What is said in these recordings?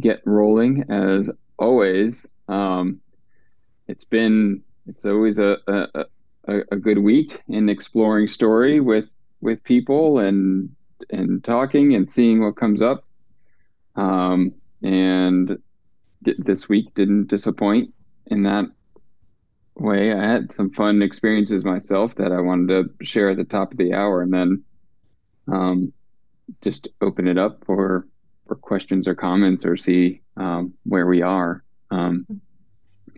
get rolling as always. Um, it's been it's always a, a a, a good week in exploring story with with people and and talking and seeing what comes up. Um, and this week didn't disappoint in that way. I had some fun experiences myself that I wanted to share at the top of the hour, and then um, just open it up for for questions or comments, or see um, where we are. Um,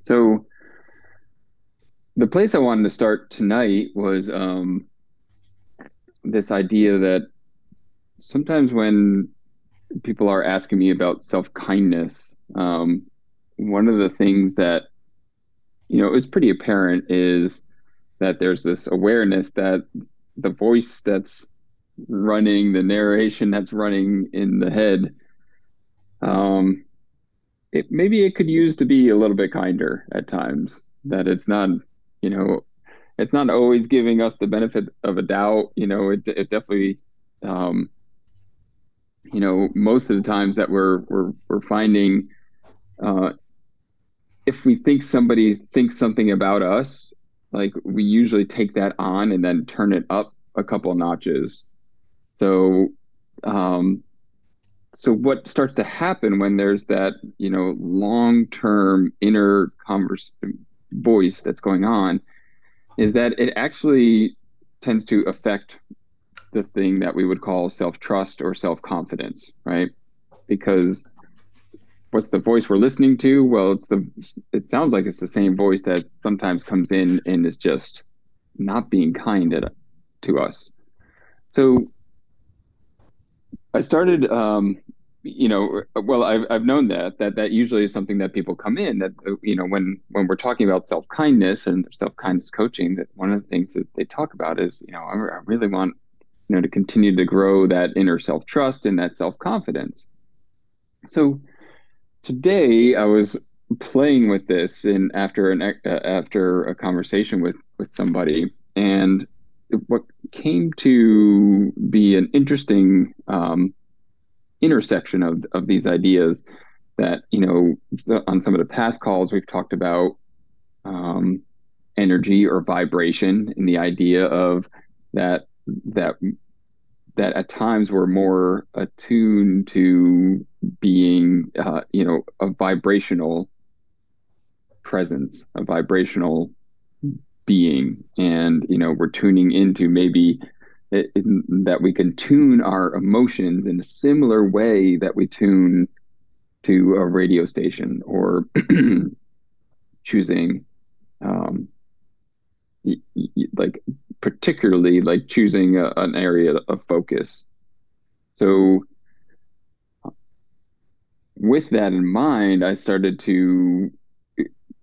so the place I wanted to start tonight was um, this idea that sometimes when people are asking me about self kindness, um, one of the things that you know is pretty apparent is that there's this awareness that the voice that's running, the narration that's running in the head, um, it maybe it could use to be a little bit kinder at times. That it's not you know, it's not always giving us the benefit of a doubt. You know, it, it definitely, um, you know, most of the times that we're we're we're finding, uh, if we think somebody thinks something about us, like we usually take that on and then turn it up a couple notches. So, um, so what starts to happen when there's that you know long term inner converse voice that's going on is that it actually tends to affect the thing that we would call self-trust or self-confidence right? Because what's the voice we're listening to? Well it's the it sounds like it's the same voice that sometimes comes in and is just not being kind to us. So i started um, you know well I've, I've known that that that usually is something that people come in that you know when when we're talking about self-kindness and self-kindness coaching that one of the things that they talk about is you know I, I really want you know to continue to grow that inner self-trust and that self-confidence. So today i was playing with this and after an uh, after a conversation with with somebody and what came to be an interesting um, intersection of, of these ideas that you know on some of the past calls we've talked about um, energy or vibration and the idea of that that that at times we're more attuned to being uh, you know a vibrational presence a vibrational being. And you know we're tuning into maybe it, it, that we can tune our emotions in a similar way that we tune to a radio station or choosing um, y- y- like particularly like choosing a, an area of focus. So with that in mind i started to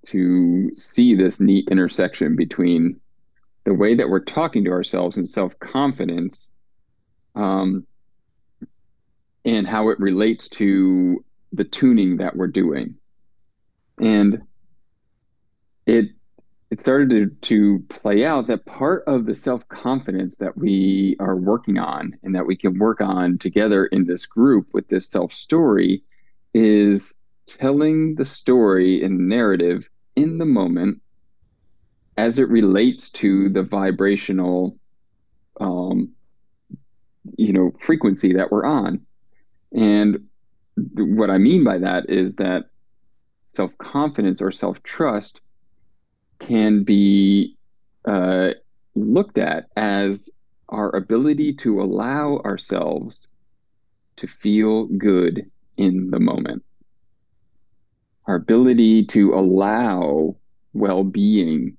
to see this neat intersection between the way that we're talking to ourselves and self confidence, um, and how it relates to the tuning that we're doing, and it it started to, to play out that part of the self confidence that we are working on and that we can work on together in this group with this self story is telling the story and narrative in the moment as it relates to the vibrational um, you know frequency that we're on. And th- what i mean by that is that self-confidence or self-trust can be uh, looked at as our ability to allow ourselves to feel good in the moment our ability to allow well-being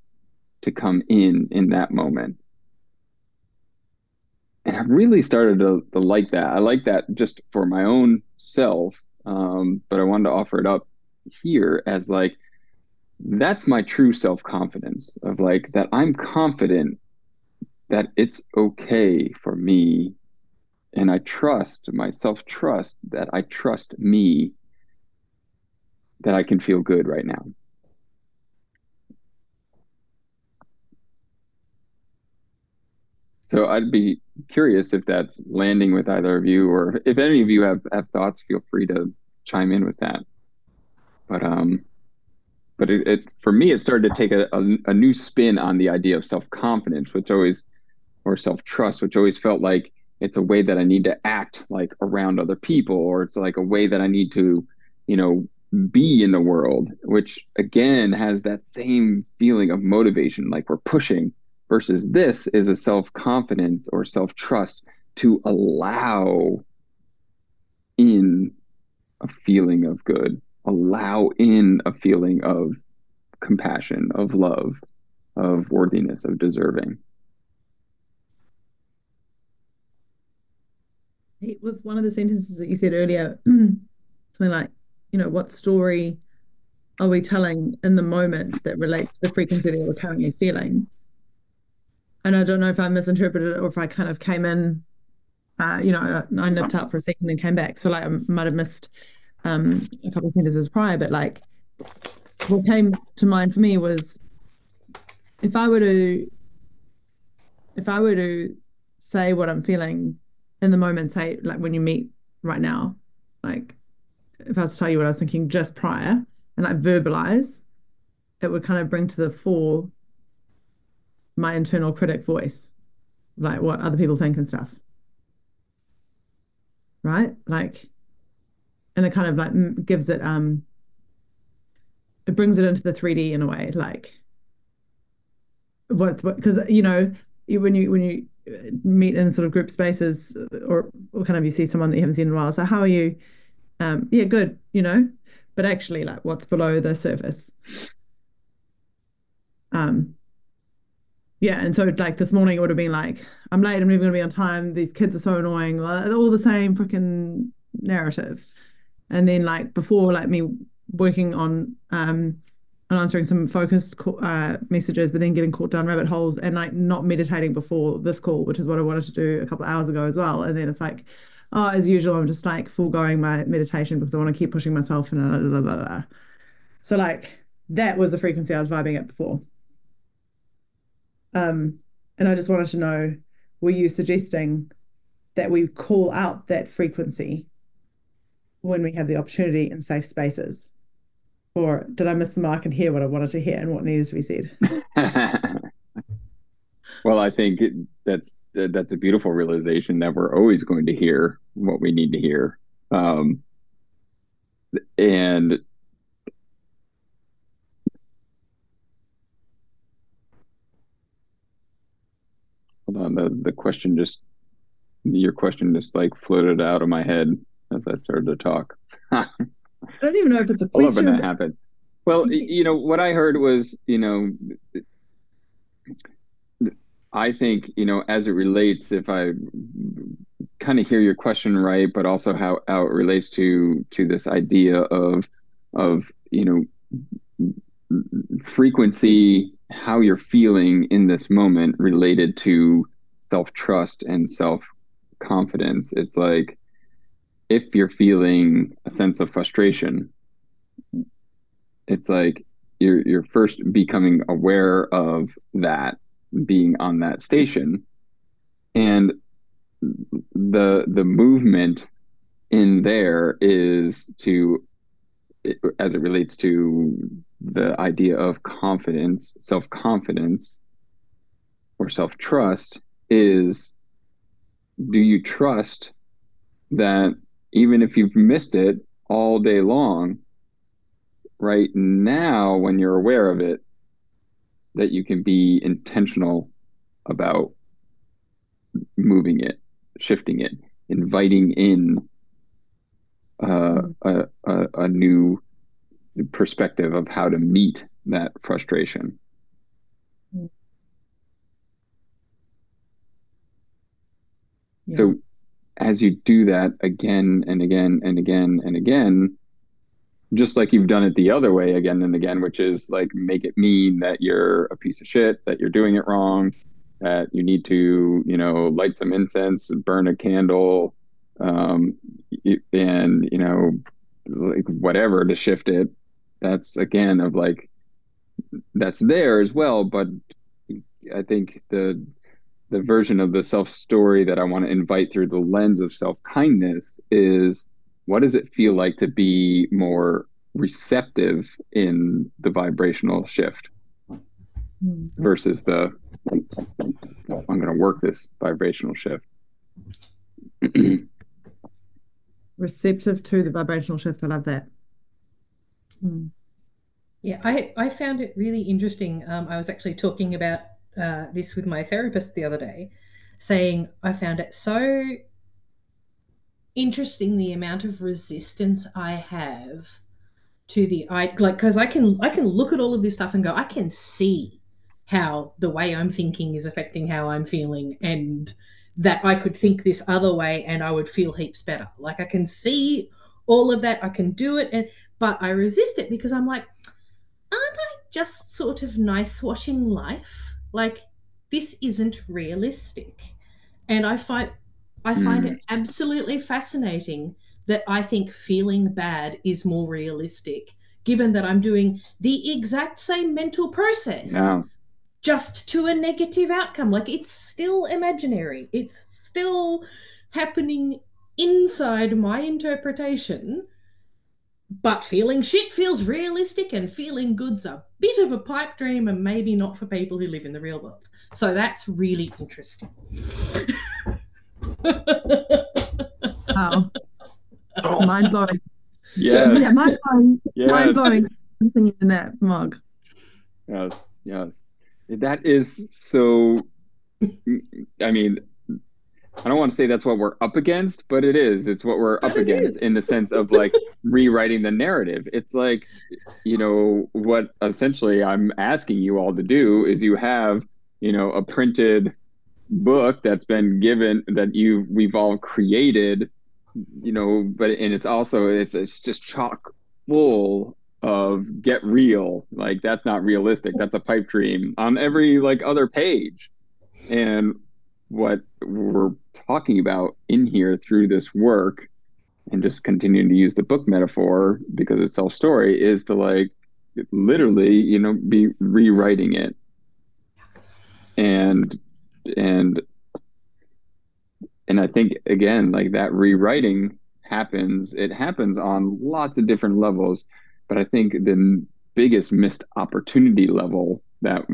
to come in in that moment. And I really started to, to like that. I like that just for my own self, um, but I wanted to offer it up here as like that's my true self confidence of like that I'm confident that it's okay for me and I trust my self trust that I trust me that I can feel good right now. So I'd be curious if that's landing with either of you, or if any of you have, have thoughts, feel free to chime in with that. But um, but it, it for me it started to take a, a, a new spin on the idea of self confidence, which always or self trust, which always felt like it's a way that I need to act like around other people, or it's like a way that I need to, you know, be in the world, which again has that same feeling of motivation, like we're pushing, versus this is a self confidence or self trust to allow in a feeling of good, allow in a feeling of compassion, of love, of worthiness, of deserving. With one of the sentences that you said earlier, something like, you know, what story are we telling in the moment that relates to the frequency that we're currently feeling? And I don't know if I misinterpreted it or if I kind of came in, uh, you know, I nipped out for a second and came back. So like I might have missed um, a couple of sentences prior, but like what came to mind for me was if I were to if I were to say what I'm feeling in the moment, say like when you meet right now, like if I was to tell you what I was thinking just prior and like verbalize, it would kind of bring to the fore my internal critic voice, like what other people think and stuff. Right? Like, and it kind of like gives it, um, it brings it into the 3D in a way, like what's what, because, you know, when you, when you uh, meet in sort of group spaces or, or kind of you see someone that you haven't seen in a while, so how are you? Um, yeah, good, you know, but actually like what's below the surface. Um, yeah, and so like this morning it would have been like, I'm late, I'm never gonna be on time, these kids are so annoying, all the same freaking narrative. And then like before, like me working on um and answering some focused uh, messages, but then getting caught down rabbit holes and like not meditating before this call, which is what I wanted to do a couple of hours ago as well. And then it's like, oh, as usual, I'm just like foregoing my meditation because I want to keep pushing myself and blah, blah, blah, blah. So like that was the frequency I was vibing at before. Um, and I just wanted to know were you suggesting that we call out that frequency when we have the opportunity in safe spaces? Or did I miss the mark and hear what I wanted to hear and what needed to be said? well, I think that's that's a beautiful realization that we're always going to hear what we need to hear. Um, and hold on the the question just your question just like floated out of my head as I started to talk. I don't even know if it's a question. I love when that happened. Well, you know what I heard was, you know, I think you know as it relates, if I kind of hear your question right, but also how how it relates to to this idea of of you know frequency how you're feeling in this moment related to self trust and self confidence. It's like if you're feeling a sense of frustration, it's like you're you're first becoming aware of that being on that station. And the the movement in there is to as it relates to the idea of confidence, self confidence, or self trust is do you trust that even if you've missed it all day long, right now, when you're aware of it, that you can be intentional about moving it, shifting it, inviting in uh, a, a, a new perspective of how to meet that frustration. Yeah. So as you do that again and again and again and again, just like you've done it the other way again and again, which is like make it mean that you're a piece of shit, that you're doing it wrong, that you need to, you know, light some incense, burn a candle, um, and you know, like whatever to shift it. That's again of like that's there as well but i think the the version of the self story that i want to invite through the lens of self kindness is what does it feel like to be more receptive in the vibrational shift mm. versus the I'm going to work this vibrational shift. receptive to the vibrational shift. I love that. Mm. Yeah, I, I found it really interesting. Um, I was actually talking about uh, this with my therapist the other day, saying I found it so interesting the amount of resistance I have to the I like because I can I can look at all of this stuff and go I can see how the way I'm thinking is affecting how I'm feeling and that I could think this other way and I would feel heaps better. Like I can see all of that, I can do it, and but I resist it because I'm like, aren't I just sort of nice washing life? Like this isn't realistic. And I find I find mm. it absolutely fascinating that I think feeling bad is more realistic, given that I'm doing the exact same mental process. Yeah just to a negative outcome. Like it's still imaginary. It's still happening inside my interpretation. But feeling shit feels realistic and feeling good's a bit of a pipe dream and maybe not for people who live in the real world. So that's really interesting. wow. Oh. Mind blowing. Yes. Yeah, mind blowing. Yes. Mind blowing. Something in that mug. Yes, yes that is so i mean i don't want to say that's what we're up against but it is it's what we're up against in the sense of like rewriting the narrative it's like you know what essentially i'm asking you all to do is you have you know a printed book that's been given that you we've all created you know but and it's also it's it's just chock full of get real. Like that's not realistic. That's a pipe dream on every like other page. And what we're talking about in here through this work and just continuing to use the book metaphor because it's self story is to like literally you know be rewriting it. And and and i think again like that rewriting happens it happens on lots of different levels but I think the biggest missed opportunity level that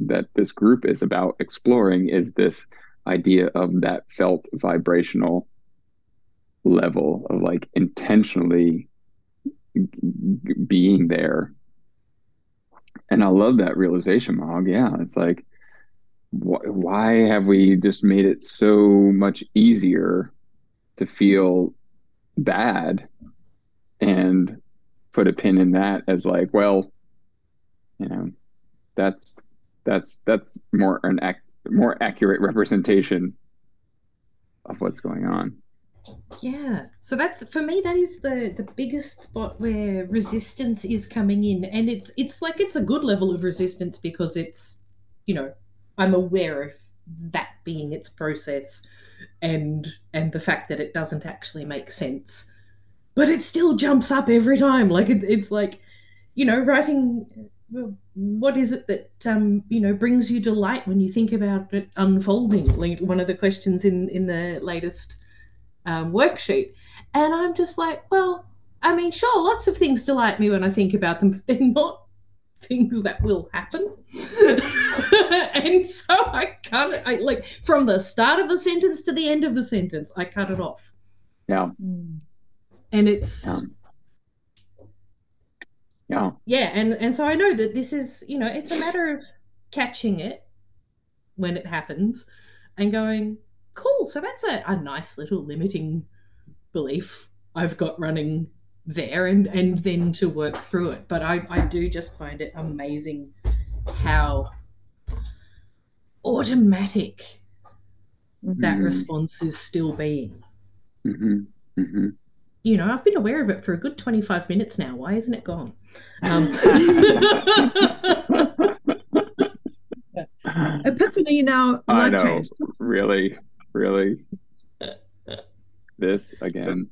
that this group is about exploring is this idea of that felt vibrational level of like intentionally being there and i love that realization Mog. yeah it's like wh- why have we just made it so much easier to feel bad and put a pin in that as like, well, you know, that's that's that's more an ac- more accurate representation of what's going on. Yeah. So that's for me that is the the biggest spot where resistance is coming in and it's it's like it's a good level of resistance because it's you know, I'm aware of that being its process and and the fact that it doesn't actually make sense but it still jumps up every time. Like it, it's like, you know, writing. What is it that um, you know brings you delight when you think about it unfolding? Like one of the questions in in the latest um, worksheet, and I'm just like, well, I mean, sure, lots of things delight me when I think about them, but they're not things that will happen. and so I cut it. I like from the start of the sentence to the end of the sentence, I cut it off. Yeah. Mm and it's yeah. yeah yeah and and so i know that this is you know it's a matter of catching it when it happens and going cool so that's a, a nice little limiting belief i've got running there and and then to work through it but i i do just find it amazing how automatic mm-hmm. that response is still being mm-hmm. Mm-hmm you know, I've been aware of it for a good 25 minutes now. Why isn't it gone? Um, Epiphany now. I know. Changed. Really, really. This again.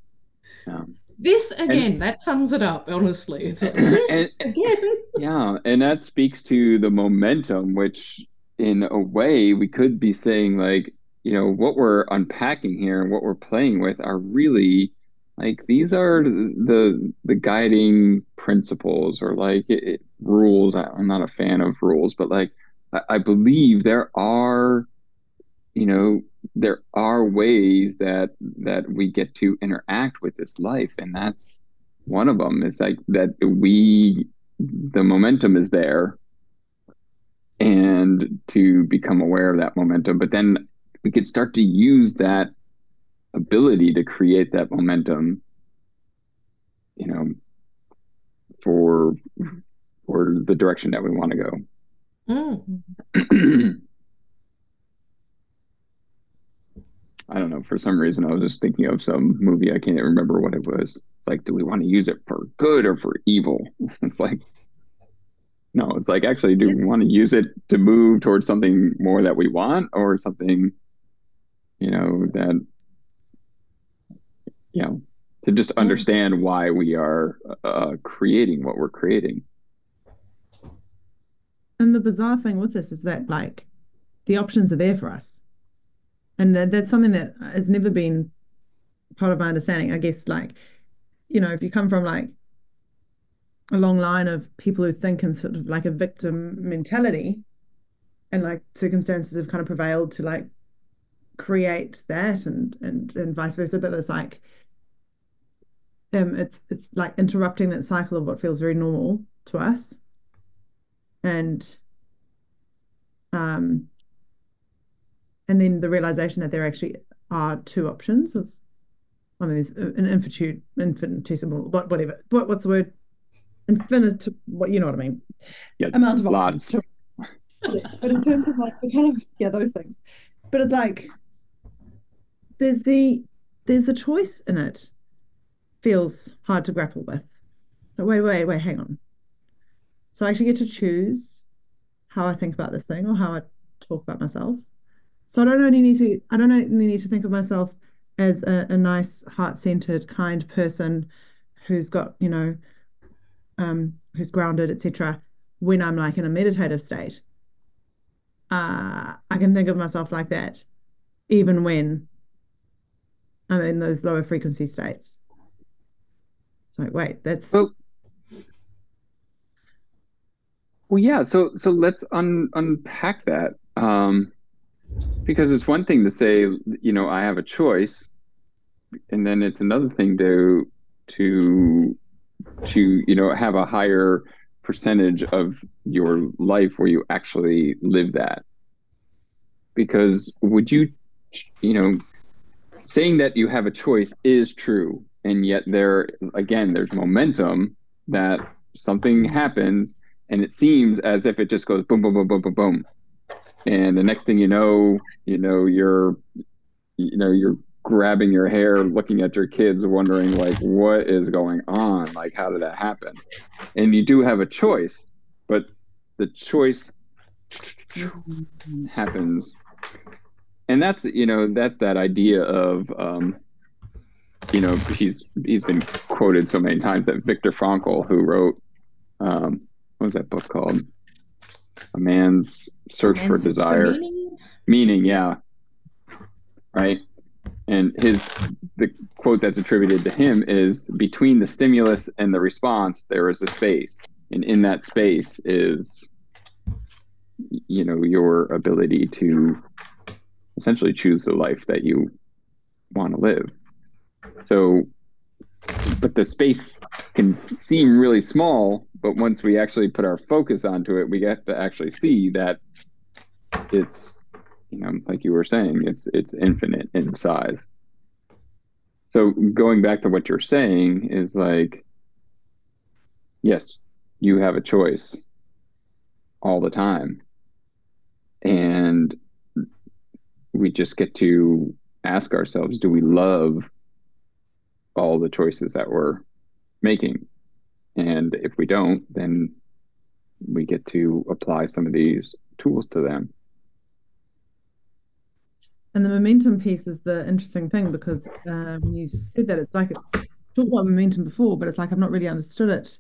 Um, this again. And, that sums it up. Honestly, it's like, this and, again. Yeah, and that speaks to the momentum, which, in a way, we could be saying like, you know, what we're unpacking here and what we're playing with are really like these are the the guiding principles or like it, it, rules i'm not a fan of rules but like I, I believe there are you know there are ways that that we get to interact with this life and that's one of them is like that we the momentum is there and to become aware of that momentum but then we could start to use that ability to create that momentum you know for for the direction that we want to go mm. I don't know. For some reason, I was just thinking of some movie. I can't remember what it was. It's like, do we want to use it for good or for evil? it's like, no, it's like, actually, do we want to use it to move towards something more that we want or something, you know, that, you know, to just understand why we are uh, creating what we're creating. And the bizarre thing with this is that, like, the options are there for us and that's something that has never been part of my understanding. I guess like you know if you come from like a long line of people who think in sort of like a victim mentality and like circumstances have kind of prevailed to like create that and and and vice versa but it's like um it's it's like interrupting that cycle of what feels very normal to us. And um and then the realization that there actually are two options of I mean, there's an infinitude, infinitesimal, what, whatever. What, what's the word? Infinite. What you know what I mean? Yeah, amount of lots. options. yes, but in terms of like the kind of yeah those things, but it's like there's the there's a choice in it. Feels hard to grapple with. But wait, wait, wait, hang on. So I actually get to choose how I think about this thing or how I talk about myself. So I don't only need to I don't only need to think of myself as a, a nice, heart-centered, kind person who's got, you know, um, who's grounded, etc. When I'm like in a meditative state, uh, I can think of myself like that, even when I'm in those lower frequency states. It's like, wait, that's well, well yeah. So so let's un, unpack that. Um, because it's one thing to say you know i have a choice and then it's another thing to to to you know have a higher percentage of your life where you actually live that. Because would you you know saying that you have a choice is true and yet there again there's momentum that something happens and it seems as if it just goes boom boom boom boom boom boom and the next thing you know you know you're you know you're grabbing your hair looking at your kids wondering like what is going on? Like how did that happen? And you do have a choice but the choice happens. And that's you know that's that idea of um you know he's he's been quoted so many times that Viktor Frankl who wrote um what was that book called a man's search man's for desire. meaning? meaning yeah. Right? And his the quote that's attributed to him is between the stimulus and the response there is a space. And in that space is you know your ability to essentially choose the life that you want to live. So but the space can seem really small but once we actually put our focus onto it we get to actually see that it's you know like you were saying it's it's infinite in size. So going back to what you're saying is like yes you have a choice all the time. And we just get to ask ourselves do we love all the choices that we're making. And if we don't, then we get to apply some of these tools to them. And the momentum piece is the interesting thing because um, you said that it's like it's talked about momentum before, but it's like I've not really understood it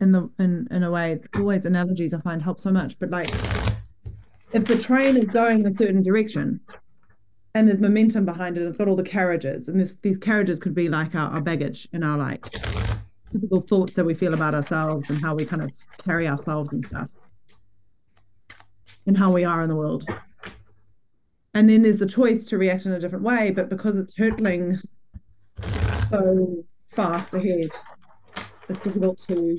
in the in in a way. Always analogies I find help so much, but like if the train is going in a certain direction, and there's momentum behind it. It's got all the carriages, and this these carriages could be like our, our baggage and our like typical thoughts that we feel about ourselves and how we kind of carry ourselves and stuff, and how we are in the world. And then there's the choice to react in a different way, but because it's hurtling so fast ahead, it's difficult to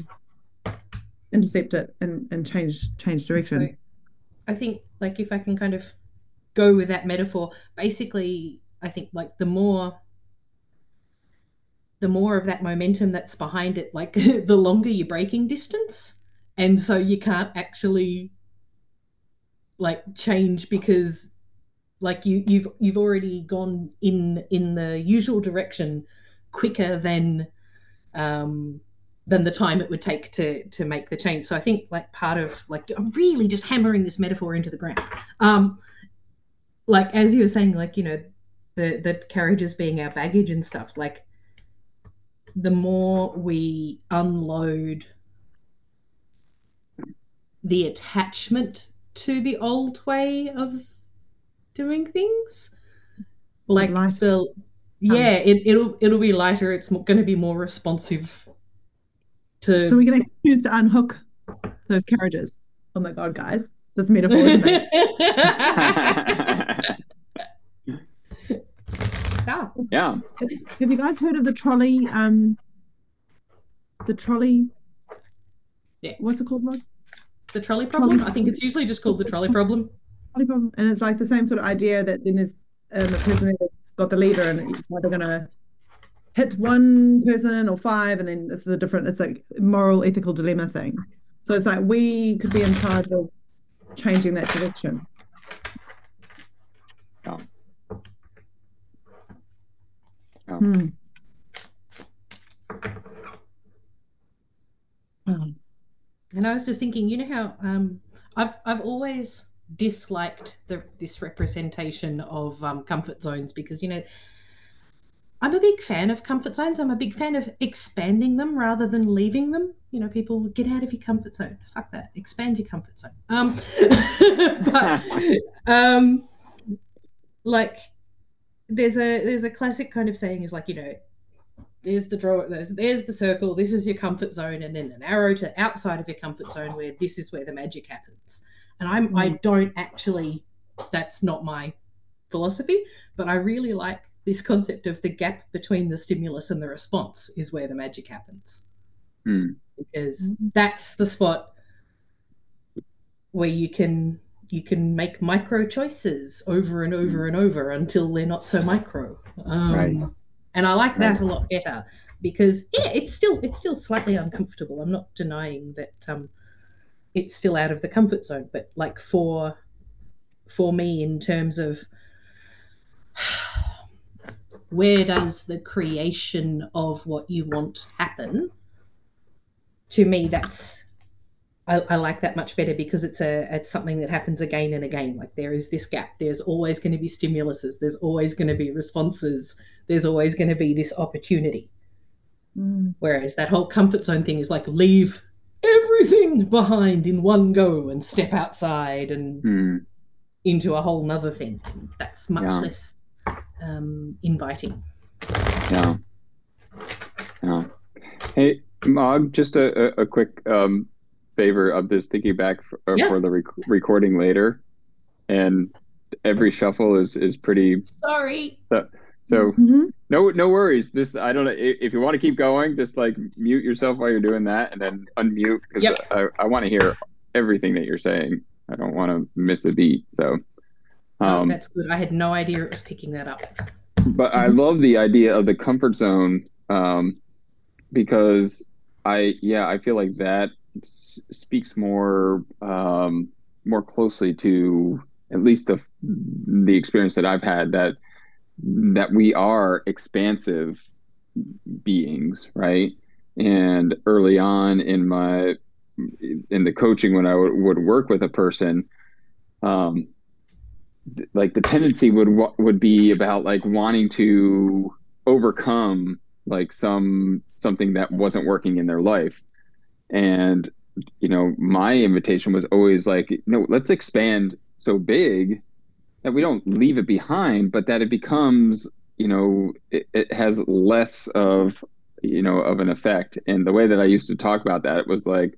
intercept it and, and change change direction. So I think like if I can kind of go with that metaphor, basically I think like the more the more of that momentum that's behind it, like the longer your braking distance. And so you can't actually like change because like you you've you've already gone in in the usual direction quicker than um than the time it would take to to make the change. So I think like part of like I'm really just hammering this metaphor into the ground. Um, like as you were saying, like you know, the the carriages being our baggage and stuff. Like the more we unload the attachment to the old way of doing things, like the yeah, um, it, it'll it'll be lighter. It's going to be more responsive to so we can choose to unhook those carriages. Oh my god, guys, this metaphor is amazing. yeah. yeah. Have you guys heard of the trolley? Um, the trolley. Yeah. What's it called, Rod? The trolley problem. Trolley I think it's usually just called the trolley problem. Trolley problem, and it's like the same sort of idea that then there's um, a person that got the leader, and they're going to hit one person or five, and then it's the different. It's like moral, ethical dilemma thing. So it's like we could be in charge of changing that direction. Yeah. Yeah. Hmm. And I was just thinking, you know how um, I've I've always disliked the this representation of um, comfort zones because you know I'm a big fan of comfort zones. I'm a big fan of expanding them rather than leaving them. You know, people get out of your comfort zone. Fuck that. Expand your comfort zone. Um, but um, like there's a there's a classic kind of saying is like you know there's the draw there's there's the circle this is your comfort zone and then an arrow to outside of your comfort zone where this is where the magic happens and i'm mm. i don't actually that's not my philosophy but i really like this concept of the gap between the stimulus and the response is where the magic happens. Mm. Because that's the spot where you can you can make micro choices over and over and over until they're not so micro. Um, right. And I like that right. a lot better because yeah, it's still it's still slightly uncomfortable. I'm not denying that um, it's still out of the comfort zone, but like for for me in terms of where does the creation of what you want happen? To me, that's I, I, like that much better because it's a it's something that happens again and again. Like there is this gap. There's always going to be stimuluses. There's always going to be responses. There's always going to be this opportunity. Mm. Whereas that whole comfort zone thing is like leave everything behind in one go and step outside and mm. into a whole nother thing. That's much yeah. less um, inviting. Yeah. Yeah. Hey, Mog, just a, a, a quick um, favor of this thinking back for, uh, yeah. for the rec- recording later. And every shuffle is, is pretty. Sorry. So, so mm-hmm. no no worries. This I don't know if you want to keep going. Just like mute yourself while you're doing that, and then unmute because yep. I, I want to hear everything that you're saying. I don't want to miss a beat. So um, that's good. I had no idea it was picking that up. But I love the idea of the comfort zone um, because I, yeah, I feel like that s- speaks more, um, more closely to at least the the experience that I've had that that we are expansive beings, right? And early on in my in the coaching, when I would, would work with a person, um, like the tendency would would be about like wanting to overcome like some something that wasn't working in their life and you know my invitation was always like no let's expand so big that we don't leave it behind, but that it becomes, you know, it, it has less of, you know, of an effect. And the way that I used to talk about that, it was like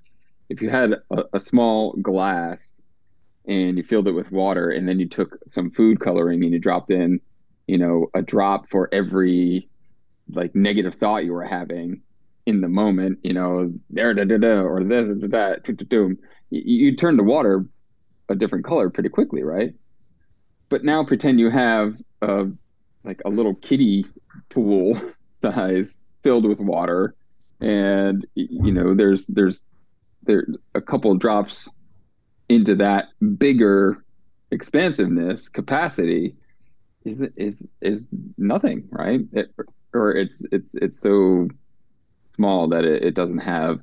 if you had a, a small glass and you filled it with water and then you took some food coloring and you dropped in, you know, a drop for every like negative thought you were having in the moment, you know, there da da da or this da that, you, you turn the water a different color pretty quickly, right? But now pretend you have a like a little kiddie pool size filled with water, and you know there's there's there a couple drops into that bigger expansiveness capacity is is is nothing, right? It, or it's it's it's so small that it, it doesn't have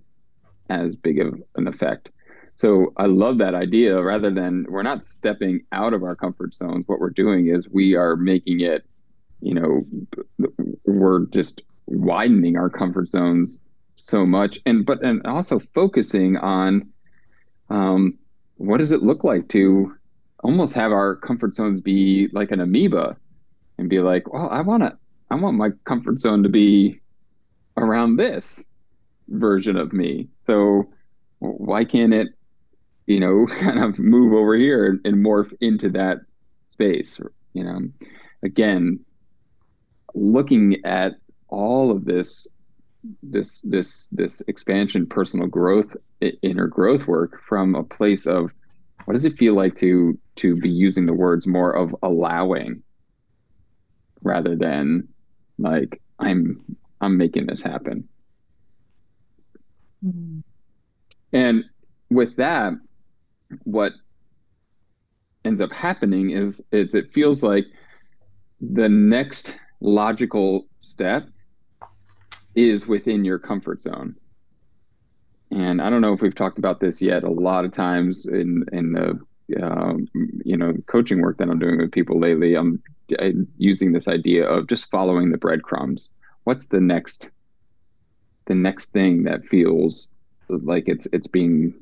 as big of an effect. So I love that idea. Rather than we're not stepping out of our comfort zones, what we're doing is we are making it, you know, we're just widening our comfort zones so much, and but and also focusing on, um, what does it look like to almost have our comfort zones be like an amoeba, and be like, well, I want to, I want my comfort zone to be around this version of me. So why can't it you know, kind of move over here and morph into that space. You know, again, looking at all of this this this this expansion personal growth inner growth work from a place of what does it feel like to to be using the words more of allowing rather than like i'm i'm making this happen mm-hmm. and with that what ends up happening is is it feels like the next logical step is within your comfort zone. And I don't know if we've talked about this yet. A lot of times in in the um, you know coaching work that I'm doing with people lately, I'm, I'm using this idea of just following the breadcrumbs. What's the next the next thing that feels like it's it's being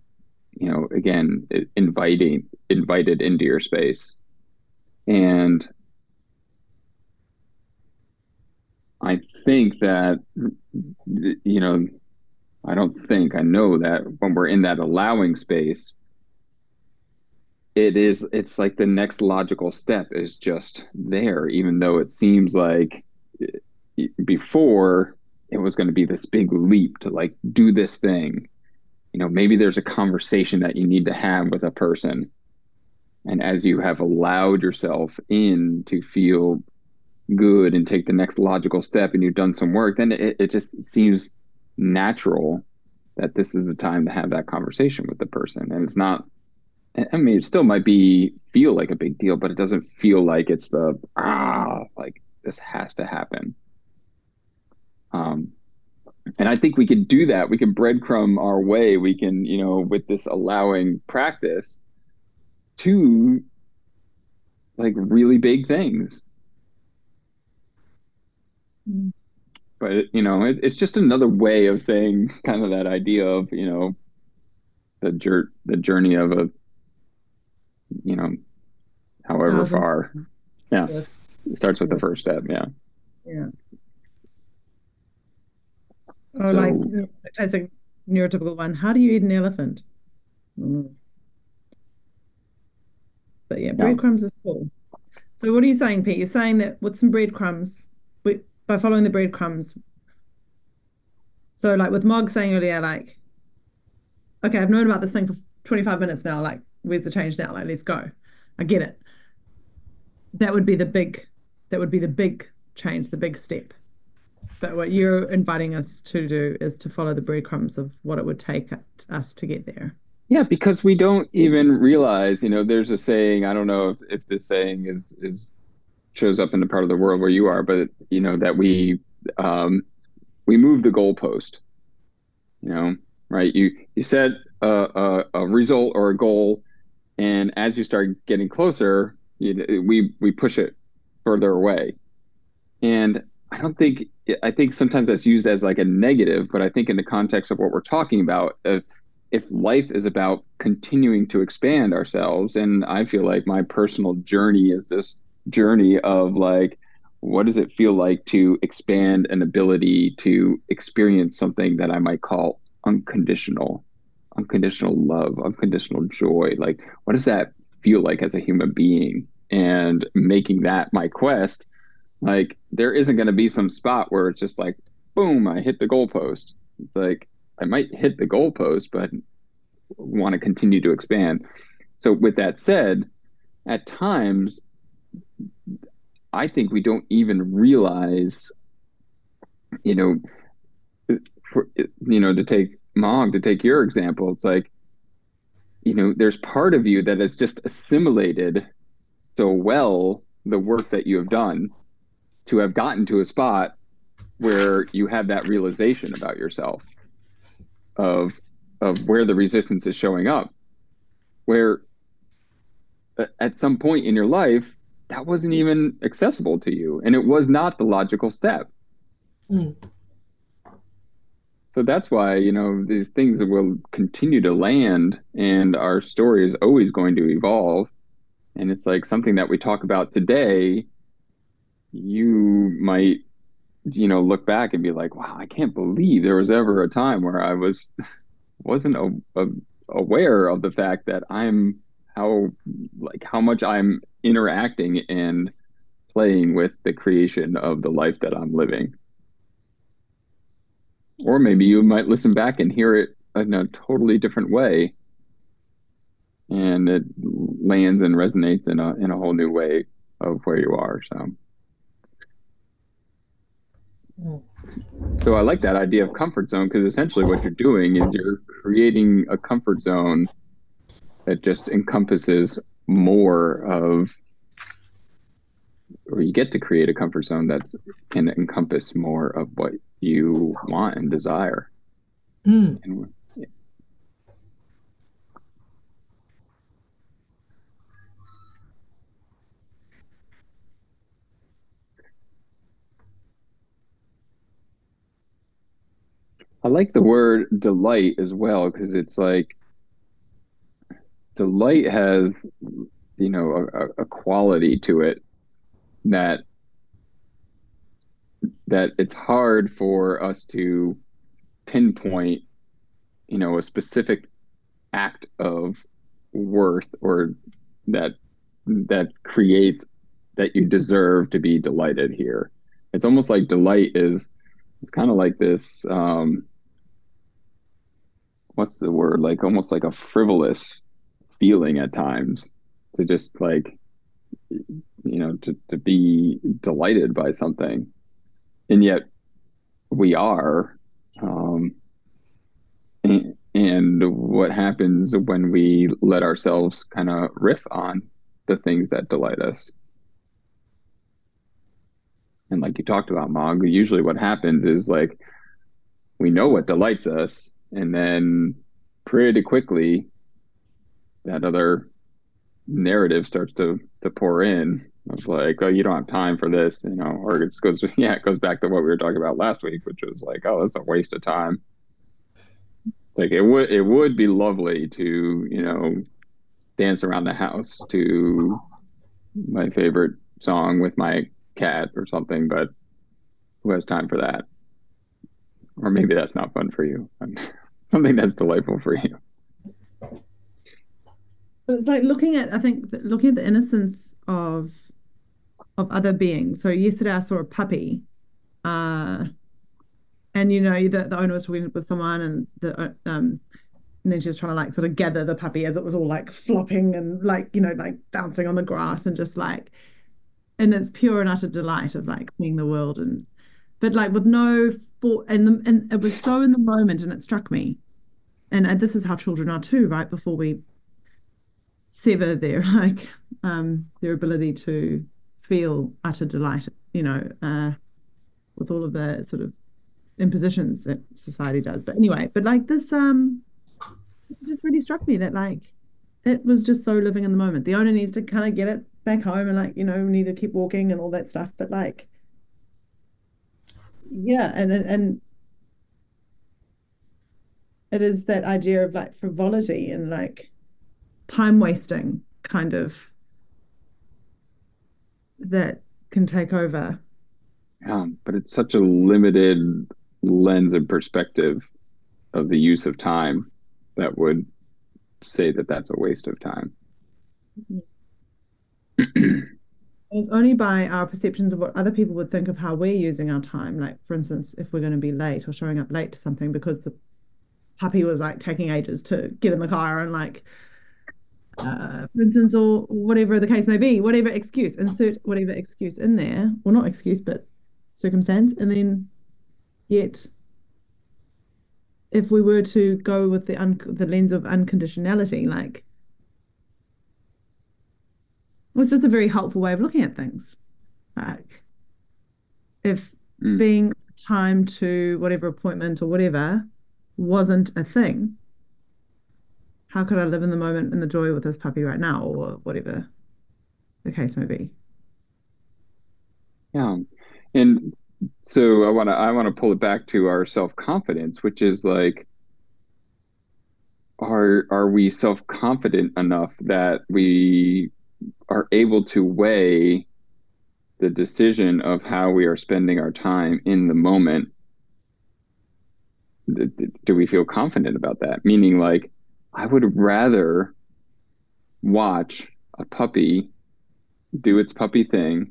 you know again inviting invited into your space and i think that you know i don't think i know that when we're in that allowing space it is it's like the next logical step is just there even though it seems like eh, before it was going to be this big leap to like do this thing. You know maybe there's a conversation that you need to have with a person. And as you have allowed yourself in to feel good and take the next logical step and you've done some work then it, it just seems natural that this is the time to have that conversation with the person and it's not i mean it still might be feel like a big deal but it doesn't feel like it's the ah like this has to happen um and I think we can do that. We can breadcrumb our way. We can, you know, with this allowing practice to like really big things. Mm. But you know, it, it's just another way of saying kind of that idea of you know the jur- the journey of a you know however far. Yeah, it starts with the first step. Yeah. Yeah. Or so, like as a neurotypical one, how do you eat an elephant? Mm. But yeah, breadcrumbs is cool. So what are you saying, Pete? You're saying that with some breadcrumbs, by following the breadcrumbs. So like with Mog saying earlier, like, okay, I've known about this thing for 25 minutes now. Like, where's the change now? Like, let's go. I get it. That would be the big, that would be the big change, the big step. But what you're inviting us to do is to follow the breadcrumbs of what it would take us to get there. Yeah, because we don't even realize, you know, there's a saying, I don't know if, if this saying is is shows up in the part of the world where you are, but you know, that we um we move the goalpost. You know, right? You you set a, a, a result or a goal and as you start getting closer, you, we we push it further away. And I don't think I think sometimes that's used as like a negative, but I think in the context of what we're talking about, if if life is about continuing to expand ourselves, and I feel like my personal journey is this journey of like, what does it feel like to expand an ability to experience something that I might call unconditional, unconditional love, unconditional joy? Like, what does that feel like as a human being? And making that my quest, like, there isn't going to be some spot where it's just like, boom, I hit the goalpost. It's like, I might hit the goalpost, but want to continue to expand. So, with that said, at times, I think we don't even realize, you know, for, you know, to take Mog, to take your example, it's like, you know, there's part of you that has just assimilated so well the work that you have done to have gotten to a spot where you have that realization about yourself of of where the resistance is showing up. Where at some point in your life that wasn't even accessible to you and it was not the logical step mm. so that's why you know these things will continue to land and our story is always going to evolve and it's like something that we talk about today you might you know look back and be like wow i can't believe there was ever a time where i was wasn't a, a, aware of the fact that i'm how like how much i'm interacting and playing with the creation of the life that i'm living. Or maybe you might listen back and hear it in a totally different way and it lands and resonates in a in a whole new way of where you are so. So I like that idea of comfort zone because essentially what you're doing is you're creating a comfort zone that just encompasses more of or you get to create a comfort zone that can encompass more of what you want and desire. Mm. And, I like the word delight as well because it's like delight has, you know, a, a quality to it that that it's hard for us to pinpoint, you know, a specific act of worth or that that creates that you deserve to be delighted here. It's almost like delight is it's kind of like this um, what's the word like almost like a frivolous feeling at times to just like you know to, to be delighted by something. And yet we are um, and, and what happens when we let ourselves kind of riff on the things that delight us? And like you talked about mog usually what happens is like we know what delights us and then pretty quickly that other narrative starts to to pour in of like oh you don't have time for this you know or it goes yeah it goes back to what we were talking about last week which was like oh that's a waste of time like it would it would be lovely to you know dance around the house to my favorite song with my cat or something but who has time for that or maybe that's not fun for you. Something that's delightful for you. But it's like looking at, I think, looking at the innocence of of other beings. So yesterday I saw a puppy, uh, and you know the the owner was talking with someone, and the uh, um, and then she was trying to like sort of gather the puppy as it was all like flopping and like you know like bouncing on the grass and just like, and it's pure and utter delight of like seeing the world and but like with no for and the, and it was so in the moment and it struck me and, and this is how children are too right before we sever their like um their ability to feel utter delight you know uh with all of the sort of impositions that society does. But anyway but like this um just really struck me that like it was just so living in the moment. The owner needs to kind of get it back home and like you know need to keep walking and all that stuff. But like yeah and and it is that idea of like frivolity and like time wasting kind of that can take over. Yeah, but it's such a limited lens and perspective of the use of time that would say that that's a waste of time. it's only by our perceptions of what other people would think of how we're using our time. Like, for instance, if we're going to be late or showing up late to something because the puppy was like taking ages to get in the car and like uh, for instance, or whatever the case may be, whatever excuse, insert whatever excuse in there, well, not excuse, but circumstance, and then yet, if we were to go with the un- the lens of unconditionality, like, well, it's just a very helpful way of looking at things. Like, if mm. being time to whatever appointment or whatever wasn't a thing, how could I live in the moment and the joy with this puppy right now, or whatever the case may be? Yeah, and so I want to I want to pull it back to our self confidence, which is like, are are we self confident enough that we are able to weigh the decision of how we are spending our time in the moment? Do we feel confident about that? Meaning, like, I would rather watch a puppy do its puppy thing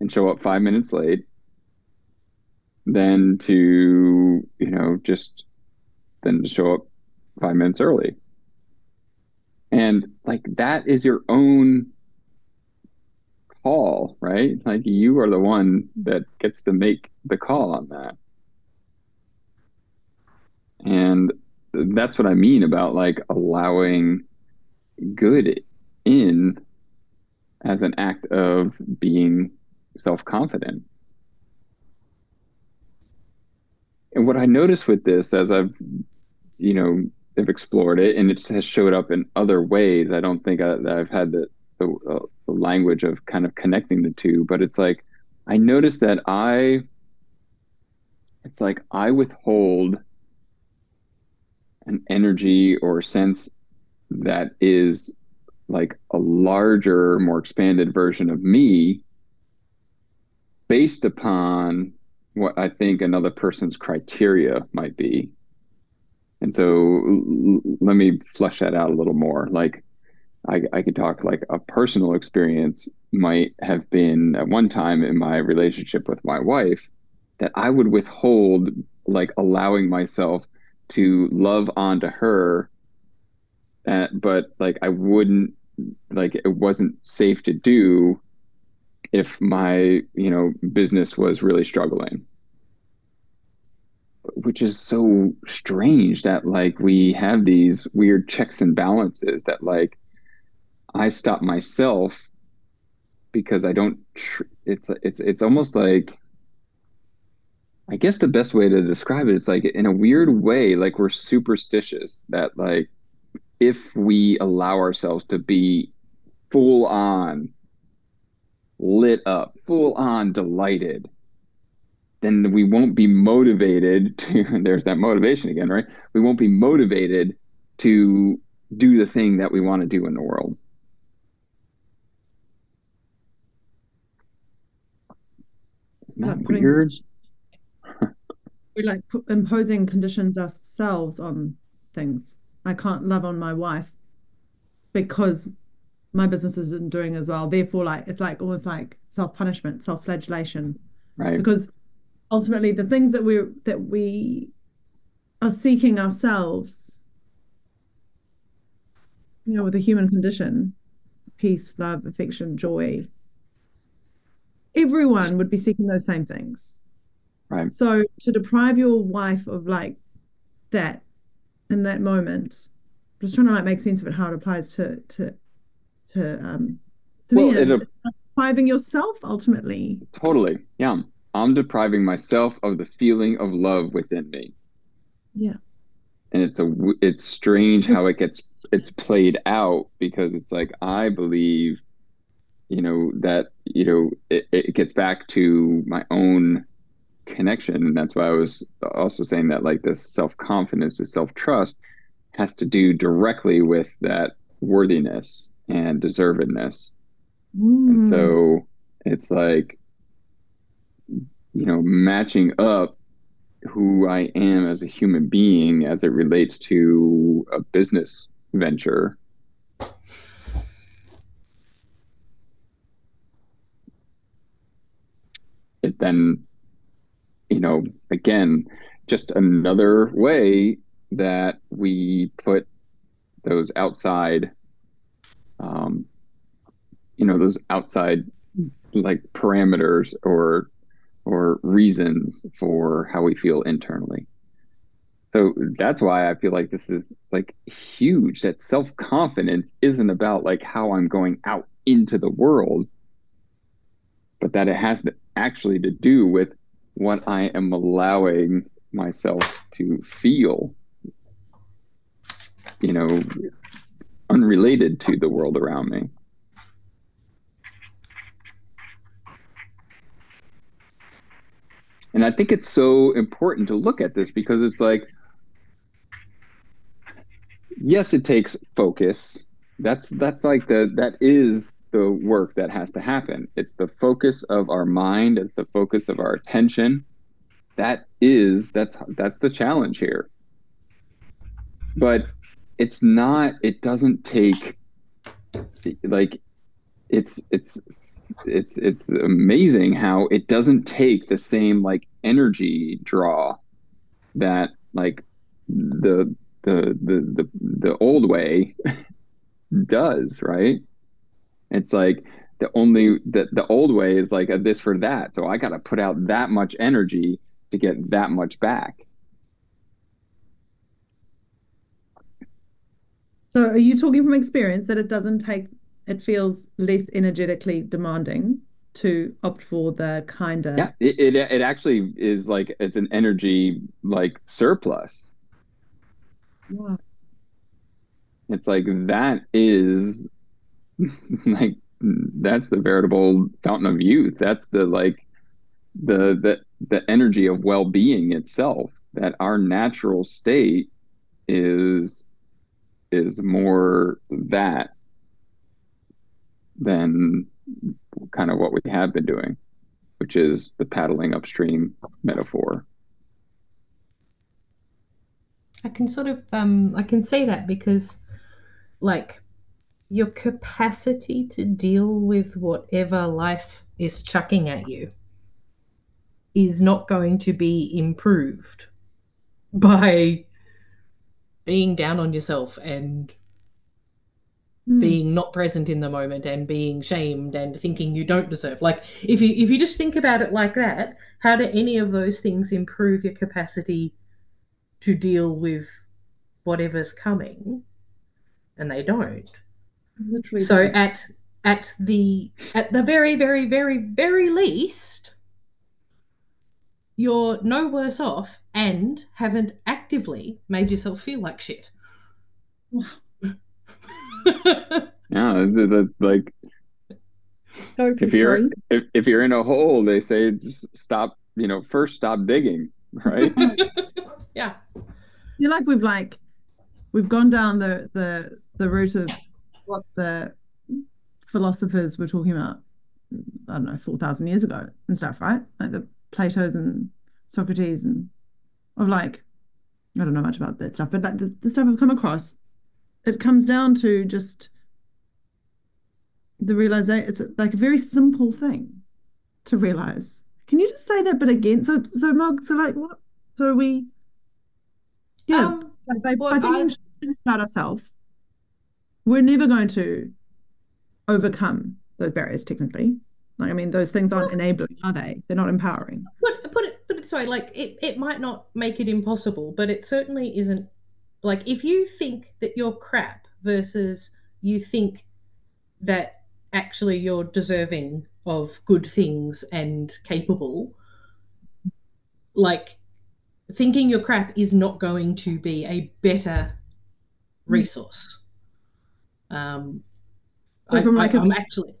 and show up five minutes late than to, you know, just than to show up five minutes early. And like that is your own call, right? Like you are the one that gets to make the call on that. And that's what I mean about like allowing good in as an act of being self confident. And what I noticed with this as I've, you know, have explored it and it has showed up in other ways. I don't think I, have had the, the, uh, the language of kind of connecting the two, but it's like I noticed that I, it's like I withhold an energy or sense that is like a larger, more expanded version of me based upon what I think another person's criteria might be. And so l- let me flesh that out a little more. Like, I, I could talk like a personal experience might have been at one time in my relationship with my wife that I would withhold like allowing myself to love onto her uh, but like i wouldn't like it wasn't safe to do if my you know business was really struggling. Which is so strange that like we have these weird checks and balances that like i stop myself because i don't tr- it's it's it's almost like I guess the best way to describe it is like in a weird way, like we're superstitious that like if we allow ourselves to be full on lit up, full on delighted, then we won't be motivated to there's that motivation again, right? We won't be motivated to do the thing that we want to do in the world. Isn't that weird? We're like imposing conditions ourselves on things. I can't love on my wife because my business isn't doing as well. Therefore, like it's like almost like self punishment, self flagellation. Right. Because ultimately, the things that we that we are seeking ourselves, you know, with the human condition, peace, love, affection, joy. Everyone would be seeking those same things. Right. So to deprive your wife of like that in that moment, just trying to like make sense of it, how it applies to to to um to well, me, it, depriving yourself ultimately. Totally. Yeah. I'm depriving myself of the feeling of love within me. Yeah. And it's a it's strange how it gets it's played out because it's like I believe you know that you know it, it gets back to my own connection. And that's why I was also saying that like this self confidence, this self trust has to do directly with that worthiness and deservedness. Mm. And so it's like, you know, matching up who I am as a human being as it relates to a business venture. It then, you know, again, just another way that we put those outside, um, you know, those outside like parameters or or reasons for how we feel internally. So that's why I feel like this is like huge. That self confidence isn't about like how I'm going out into the world, but that it has to actually to do with what I am allowing myself to feel, you know, unrelated to the world around me. And I think it's so important to look at this because it's like, yes, it takes focus. That's that's like the that is the work that has to happen. It's the focus of our mind. It's the focus of our attention. That is that's that's the challenge here. But it's not. It doesn't take like it's it's it's it's amazing how it doesn't take the same like energy draw that like the the the the, the old way does right it's like the only the, the old way is like a this for that. So i got to put out that much energy to get that much back. So are you talking from experience that it doesn't take it feels less energetically demanding to opt for the kinder? Yeah it, it, it actually is like it's an energy like surplus. Yeah. it's like that is like that's the veritable fountain of youth that's the like the the the energy of well-being itself that our natural state is is more that than kind of what we have been doing, which is the paddling upstream metaphor. I can sort of um, I can say that because like your capacity to deal with whatever life is chucking at you is not going to be improved by being down on yourself and mm. being not present in the moment and being shamed and thinking you don't deserve. Like if you if you just think about it like that how do any of those things improve your capacity to deal with whatever's coming? And they don't Literally so at at the at the very very very very least you're no worse off and haven't actively made yourself feel like shit yeah, that's like if you're if, if you're in a hole, they say just stop. You know, first stop digging, right? yeah. feel like we've like we've gone down the the the route of what the philosophers were talking about. I don't know, four thousand years ago and stuff, right? Like the Plato's and Socrates and of like I don't know much about that stuff, but like the, the stuff I've come across it comes down to just the realization it's like a very simple thing to realize can you just say that bit again so so Mog, so like what so we yeah um, like by, thinking about ourselves we're never going to overcome those barriers technically. Like i mean those things aren't well, enabling are they? They're not empowering. But put it but sorry like it, it might not make it impossible but it certainly isn't like if you think that you're crap versus you think that actually you're deserving of good things and capable, like thinking you're crap is not going to be a better mm. resource. Um, so from I, like I, a, actually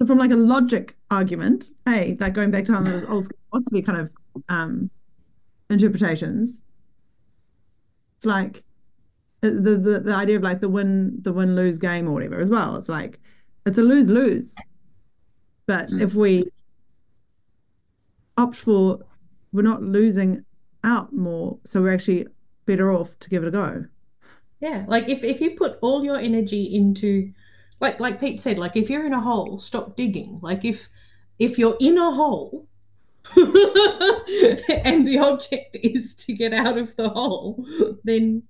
so from like a logic argument, hey, like going back to how those old school philosophy kind of um, interpretations. It's like the, the the idea of like the win the win lose game or whatever as well. It's like it's a lose lose. But Mm. if we opt for we're not losing out more, so we're actually better off to give it a go. Yeah, like if if you put all your energy into like like Pete said, like if you're in a hole, stop digging. Like if if you're in a hole and the object is to get out of the hole, then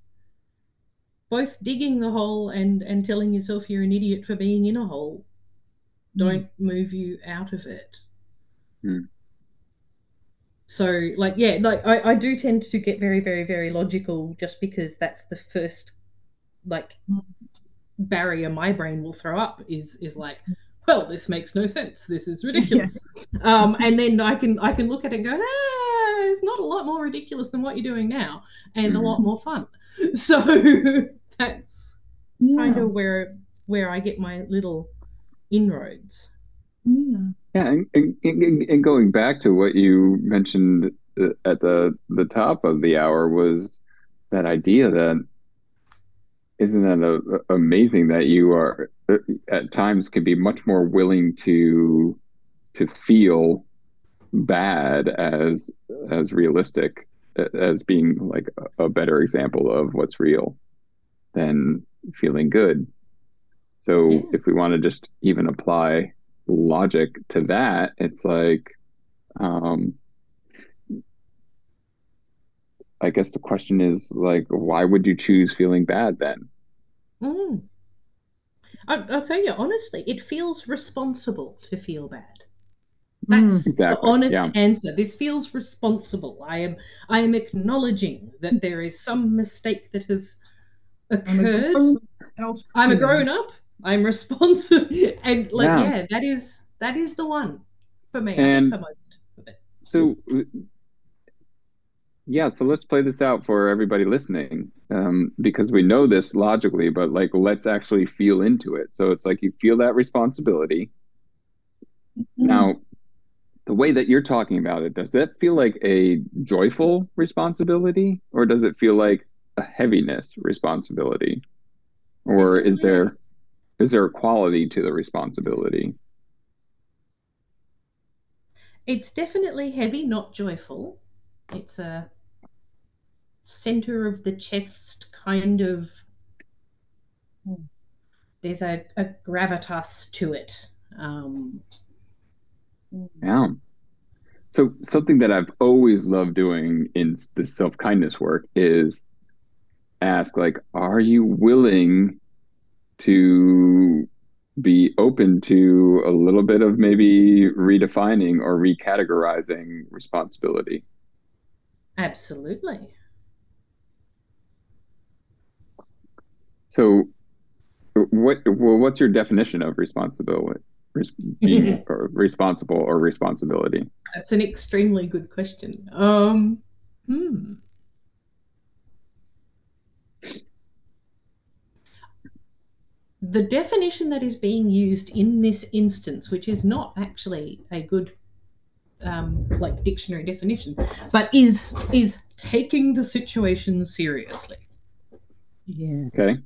both digging the hole and and telling yourself you're an idiot for being in a hole don't move you out of it. Hmm. So like yeah, like I, I do tend to get very, very, very logical just because that's the first like barrier my brain will throw up is is like, well, this makes no sense. This is ridiculous. Um, and then I can I can look at it and go, ah, it's not a lot more ridiculous than what you're doing now, and a Mhm. lot more fun. So that's kind of where where I get my little inroads. yeah. Yeah, and, and, and and going back to what you mentioned uh, at the the top of the hour was that idea that isn't that a, amazing that you are uh, at times can be much more willing to to feel bad as as realistic as being like a, a better example of what's real than feeling good. So Yeah. if we want to just even apply logic to that, it's like, um, I guess the question is like, why would you choose feeling bad then? Mm. I, I'll tell you honestly, it feels responsible to feel bad. That's the honest yeah. answer. This feels responsible. I am I am acknowledging that there is some mistake that has occurred. I'm a grown up. I'm responsible, and like Yeah. yeah. that is that is the one for me. And- for most of it. So, yeah, so let's play this out for everybody listening, um, because we know this logically, but like, let's actually feel into it. So it's like you feel that responsibility. Now, the way that you're talking about it, does that feel like a joyful responsibility, or does it feel like a heaviness responsibility, or is there is there a quality to the responsibility? It's definitely heavy, not joyful. It's a center of the chest kind of. There's a, a gravitas to it. Um, Yeah. So something that I've always loved doing in s- the self kindness work is ask like, are you willing to be open to a little bit of maybe redefining or recategorizing responsibility? absolutely. So, what well, what's your definition of responsibility? Res- being or responsible or responsibility? That's an extremely good question. Um, hmm. The definition that is being used in this instance, which is not actually a good um, like dictionary definition, but is is taking the situation seriously. Yeah. Okay.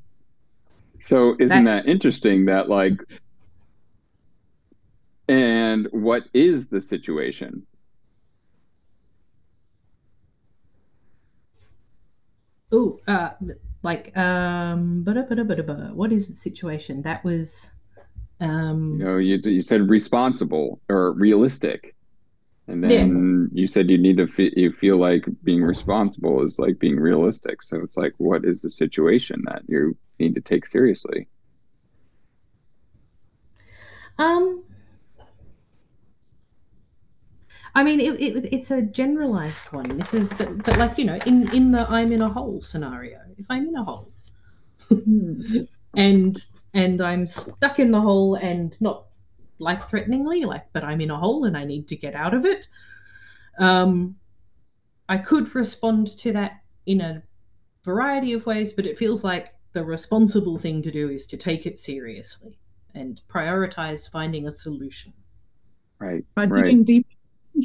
So isn't That's- that interesting that like and what is the situation? Oh, uh, like um, what is the situation? That was um, You know, you you said responsible or realistic. And then you said you need to fe- you feel like being responsible is like being realistic. So it's like what is the situation that you need to take seriously? Um, I mean, it, it, it's a generalized one. This is, but, but like you know, in in the I'm in a hole scenario, if I'm in a hole and and I'm stuck in the hole and not life threateningly, like, but I'm in a hole and I need to get out of it. Um, I could respond to that in a variety of ways, but it feels like the responsible thing to do is to take it seriously and prioritize finding a solution. Right. By Right. digging deep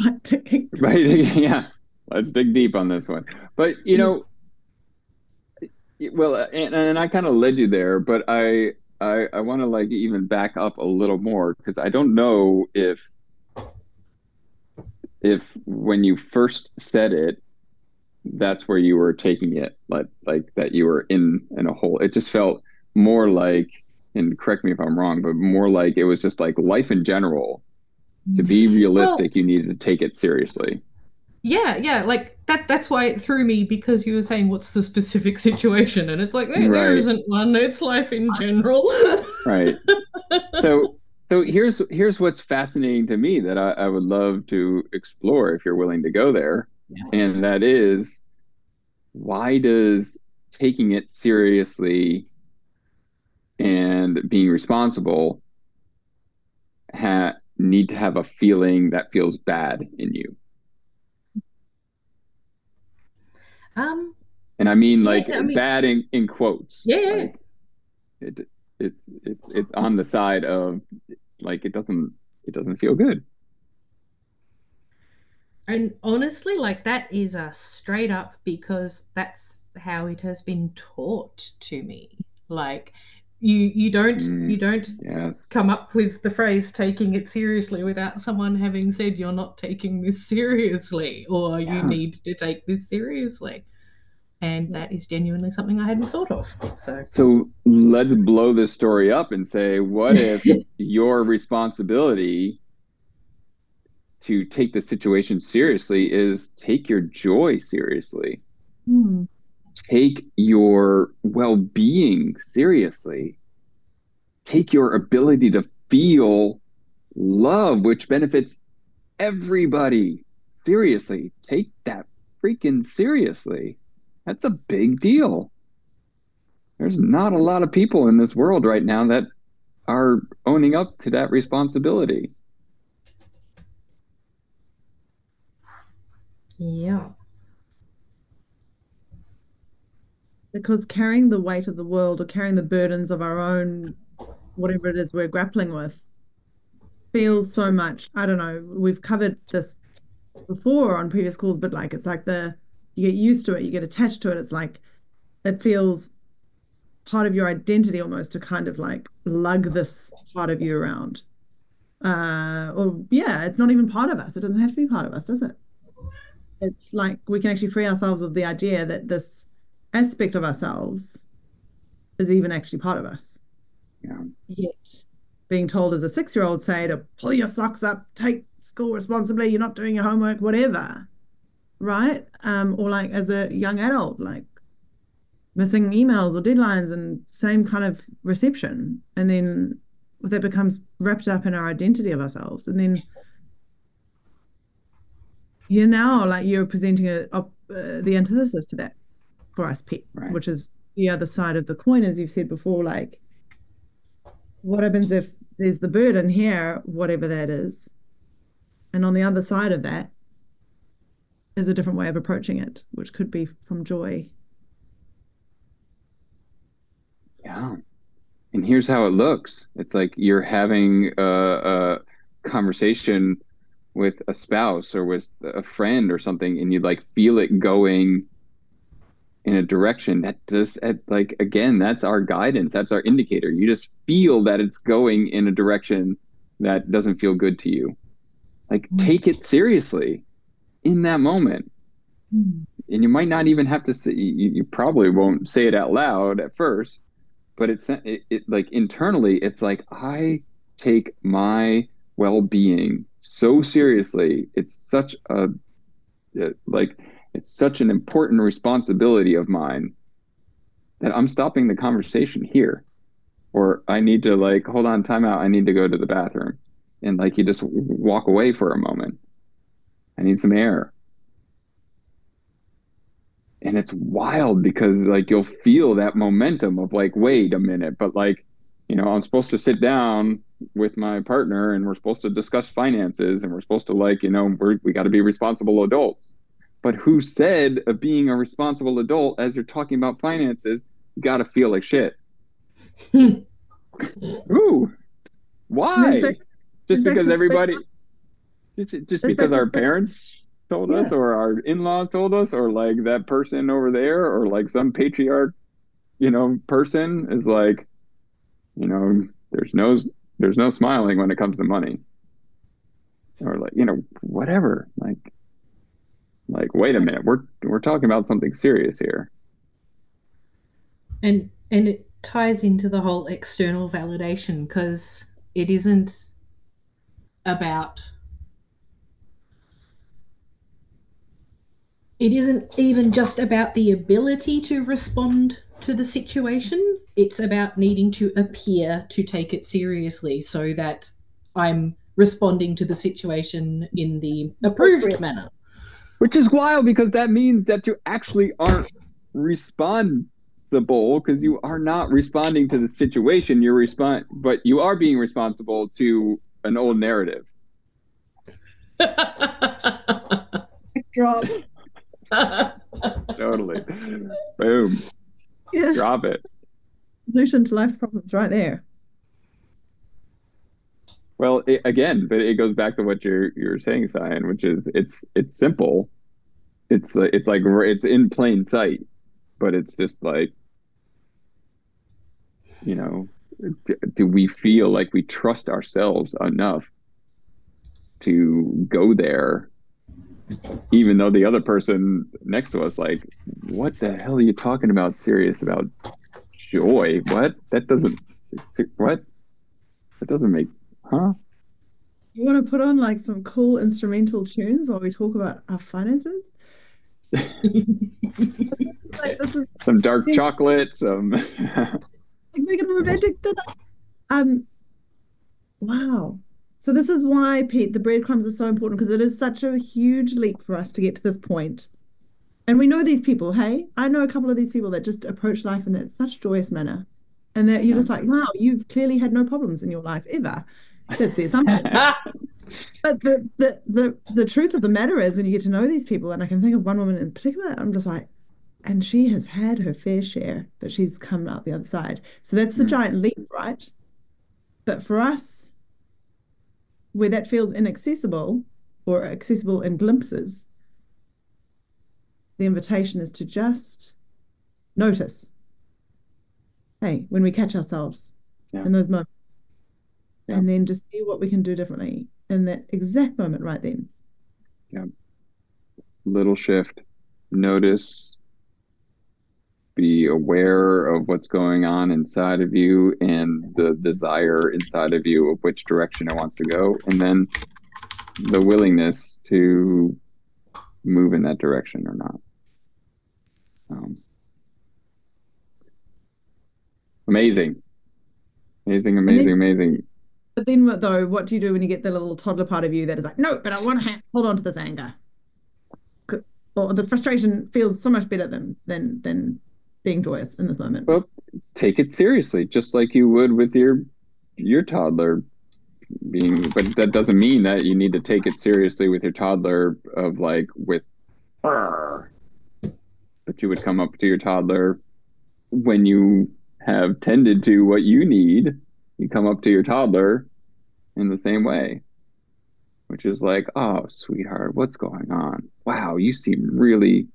Like ticking. right yeah let's dig deep on this one but you know well and, and i kind of led you there but i i, I want to like even back up a little more because i don't know if if when you first said it that's where you were taking it like like that you were in in a hole it just felt more like and correct me if i'm wrong but more like it was just like life in general to be realistic, well, you needed to take it seriously. Yeah, yeah, like that. That's why it threw me because you were saying what's the specific situation, and it's like right. there isn't one. It's life in general. right. So, so here's here's what's fascinating to me that I, I would love to explore if you're willing to go there. And that is why does taking it seriously and being responsible ha- need to have a feeling that feels bad in you? Um, and I mean like yeah, I mean, bad in, in quotes. Yeah. Like, it, it's it's it's on the side of like it doesn't it doesn't feel good. And honestly, like that is a straight up because that's how it has been taught to me. Like you you don't mm, you don't yes. come up with the phrase taking it seriously without someone having said you're not taking this seriously or yeah. you need to take this seriously and that is genuinely something i hadn't thought of so so let's blow this story up and say what if your responsibility to take the situation seriously is take your joy seriously mm take your well being seriously. Take your ability to feel love, which benefits everybody seriously. Take that freaking seriously. That's a big deal. There's not a lot of people in this world right now that are owning up to that responsibility. Yeah. because carrying the weight of the world or carrying the burdens of our own whatever it is we're grappling with feels so much i don't know we've covered this before on previous calls but like it's like the you get used to it you get attached to it it's like it feels part of your identity almost to kind of like lug this part of you around uh or yeah it's not even part of us it doesn't have to be part of us does it it's like we can actually free ourselves of the idea that this aspect of ourselves is even actually part of us. Yeah. Yet being told as a six year old, say, to pull your socks up, take school responsibly, you're not doing your homework, whatever. Right? Um, or like as a young adult, like missing emails or deadlines and same kind of reception. And then that becomes wrapped up in our identity of ourselves. And then you're now like you're presenting a, a uh, the antithesis to that for us pet, right. which is the other side of the coin, as you've said before. Like, what happens if there's the burden here, whatever that is, and on the other side of that is a different way of approaching it, which could be from joy. Yeah. And here's how it looks. It's like you're having a, a conversation with a spouse or with a friend or something, and you like feel it going in a direction that just like again that's our guidance that's our indicator you just feel that it's going in a direction that doesn't feel good to you like mm. take it seriously in that moment mm. and you might not even have to say you, you, probably won't say it out loud at first but it's it, it like internally it's like i take my well-being so seriously it's such a uh, like it's such an important responsibility of mine that I'm stopping the conversation here. Or I need to like, hold on, time out. I need to go to the bathroom. And like you just walk away for a moment. I need some air. And it's wild because like you'll feel that momentum of like, wait a minute, but like, you know, I'm supposed to sit down with my partner and we're supposed to discuss finances and we're supposed to like, you know, we're, we got to be responsible adults but who said of being a responsible adult as you're talking about finances, you got to feel like shit? Ooh, why? Just because everybody, just, just because our parents told yeah. us or our in-laws told us or like that person over there or like some patriarch you know person is like you know there's no there's no smiling when it comes to money. Or like you know whatever like like wait a minute we're we're talking about something serious here. And and it ties into the whole external validation because it isn't about it isn't even just about the ability to respond to the situation. It's about needing to appear to take it seriously so that I'm responding to the situation in the approved manner. Which is wild because that means that you actually aren't responsible because you are not responding to the situation. You're respond, but you are being responsible to an old narrative. Drop. totally. Boom. Yeah. Drop it. Solution to life's problems right there. Well, it, again, but it goes back to what you're you're saying, Cyan, which is it's it's simple. It's uh, it's like it's in plain sight, but it's just like, you know, do, do we feel like we trust ourselves enough to go there even though the other person next to us like what the hell are you talking about? Serious about joy? What? That doesn't what? That doesn't make huh? You want to put on like some cool instrumental tunes while we talk about our finances? Like, is, some dark chocolate some like making a romantic dinner um wow so this is why, Pete, the breadcrumbs are so important because it is such a huge leap for us to get to this point. And we know these people, hey? I know a couple of these people that just approach life in that such joyous manner. And that you're just like, wow, you've clearly had no problems in your life ever. That's the assumption. but the, the the the truth of the matter is when you get to know these people, and I can think of one woman in particular, I'm just like, and she has had her fair share, but she's come out the other side. So that's the mm. giant leap, right? But for us, where that feels inaccessible or accessible in glimpses, the invitation is to just notice. Hey, when we catch ourselves yeah. in those moments, yeah. and then just see what we can do differently in that exact moment right then. Yeah. Little shift. Notice be aware of what's going on inside of you and the desire inside of you of which direction it wants to go and then the willingness to move in that direction or not. Um, amazing. Amazing amazing then, amazing. But then what though what do you do when you get the little toddler part of you that is like no but i want to hold on to this anger. Or this frustration feels so much better than than than being joyous in this moment. Well, take it seriously, just like you would with your your toddler being but that doesn't mean that you need to take it seriously with your toddler of like with but you would come up to your toddler when you have tended to what you need you come up to your toddler in the same way which is like oh sweetheart what's going on wow you seem really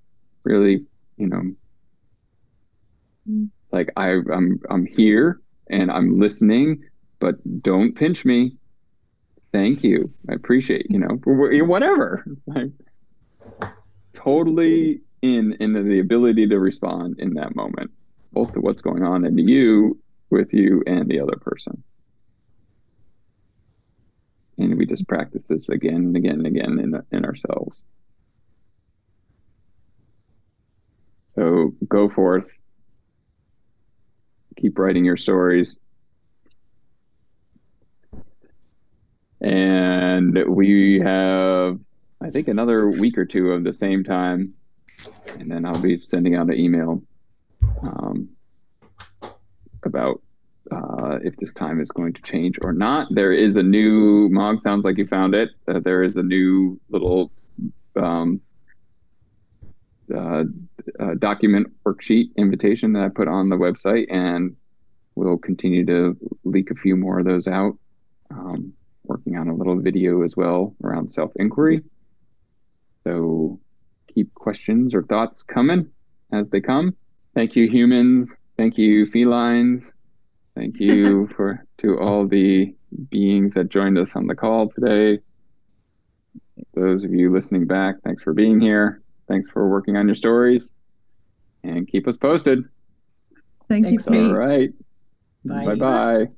really you know it's like I, I'm I'm here and I'm listening, but don't pinch me. Thank you. I appreciate you know whatever. Like, totally in in the ability to respond in that moment, both to what's going on in you with you and the other person. And we just practice this again and again and again in in ourselves. So go forth keep writing your stories. And we have, I think, another week or two of the same time. And then I'll be sending out an email um, about uh, if this time is going to change or not. There is a new Mog. Sounds like you found it. Uh, there is a new little um, uh, uh, document worksheet invitation that I put on the website, and we'll continue to leak a few more of those out. Um, working on a little video as well around self inquiry. So keep questions or thoughts coming as they come. Thank you, humans. Thank you, felines. Thank you for to all the beings that joined us on the call today. Those of you listening back, thanks for being here. Thanks for working on your stories and keep us posted. Thank Thanks, you, Pete. All right. Bye. Bye bye.